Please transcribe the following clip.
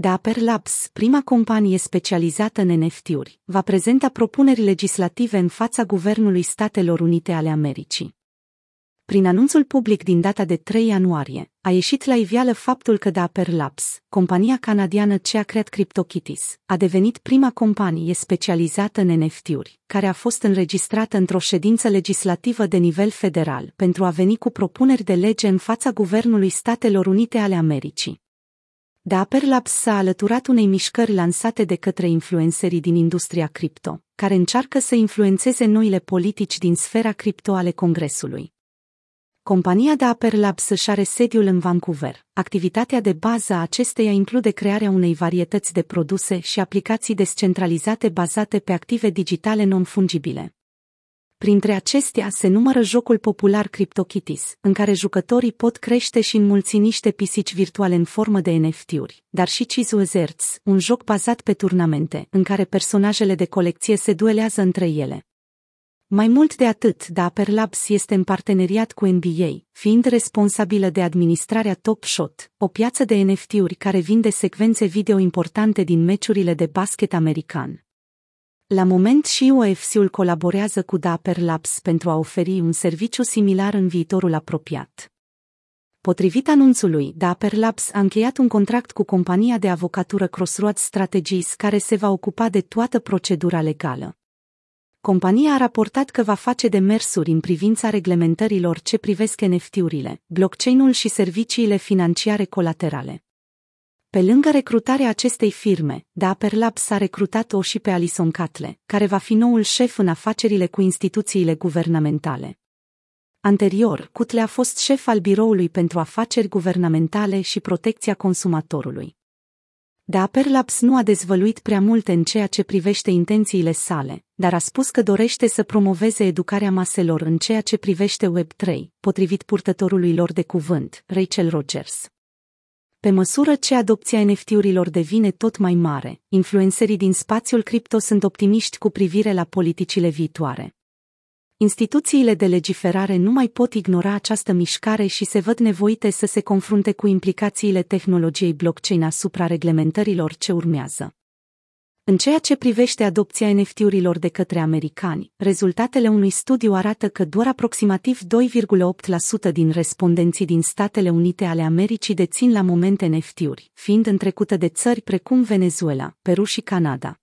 Dapper Labs, prima companie specializată în NFT-uri, va prezenta propuneri legislative în fața Guvernului Statelor Unite ale Americii. Prin anunțul public din data de 3 ianuarie, a ieșit la iveală faptul că Dapper Labs, compania canadiană ce a creat CryptoKitties, a devenit prima companie specializată în NFT-uri, care a fost înregistrată într-o ședință legislativă de nivel federal pentru a veni cu propuneri de lege în fața Guvernului Statelor Unite ale Americii. Dapper Labs s-a alăturat unei mișcări lansate de către influencerii din industria cripto, care încearcă să influențeze noile politici din sfera cripto ale Congresului. Compania Dapper Labs își are sediul în Vancouver. Activitatea de bază a acesteia include crearea unei varietăți de produse și aplicații descentralizate bazate pe active digitale non-fungibile. Printre acestea se numără jocul popular CryptoKitties, în care jucătorii pot crește și înmulți niște pisici virtuale în formă de NFT-uri, dar și Wizards, un joc bazat pe turnamente, în care personajele de colecție se duelează între ele. Mai mult de atât, Dapper Labs este în parteneriat cu NBA, fiind responsabilă de administrarea Top Shot, o piață de NFT-uri care vinde secvențe video importante din meciurile de basket american. La moment și UFC-ul colaborează cu Dapper Labs pentru a oferi un serviciu similar în viitorul apropiat. Potrivit anunțului, Dapper Labs a încheiat un contract cu compania de avocatură Crossroads Strategies care se va ocupa de toată procedura legală. Compania a raportat că va face demersuri în privința reglementărilor ce privesc NFT-urile, blockchain-ul și serviciile financiare colaterale. Pe lângă recrutarea acestei firme, Dapper Labs a recrutat-o și pe Alison Catle, care va fi noul șef în afacerile cu instituțiile guvernamentale. Anterior, Cutle a fost șef al Biroului pentru Afaceri Guvernamentale și Protecția Consumatorului. Dapper Labs nu a dezvăluit prea multe în ceea ce privește intențiile sale, dar a spus că dorește să promoveze educarea maselor în ceea ce privește Web3, potrivit purtătorului lor de cuvânt, Rachel Rogers. Pe măsură ce adopția NFT-urilor devine tot mai mare, influencerii din spațiul cripto sunt optimiști cu privire la politicile viitoare. Instituțiile de legiferare nu mai pot ignora această mișcare și se văd nevoite să se confrunte cu implicațiile tehnologiei blockchain asupra reglementărilor ce urmează. În ceea ce privește adopția NFT-urilor de către americani, rezultatele unui studiu arată că doar aproximativ 2,8% din respondenții din Statele Unite ale Americii dețin la moment NFT-uri, fiind întrecută de țări precum Venezuela, Peru și Canada.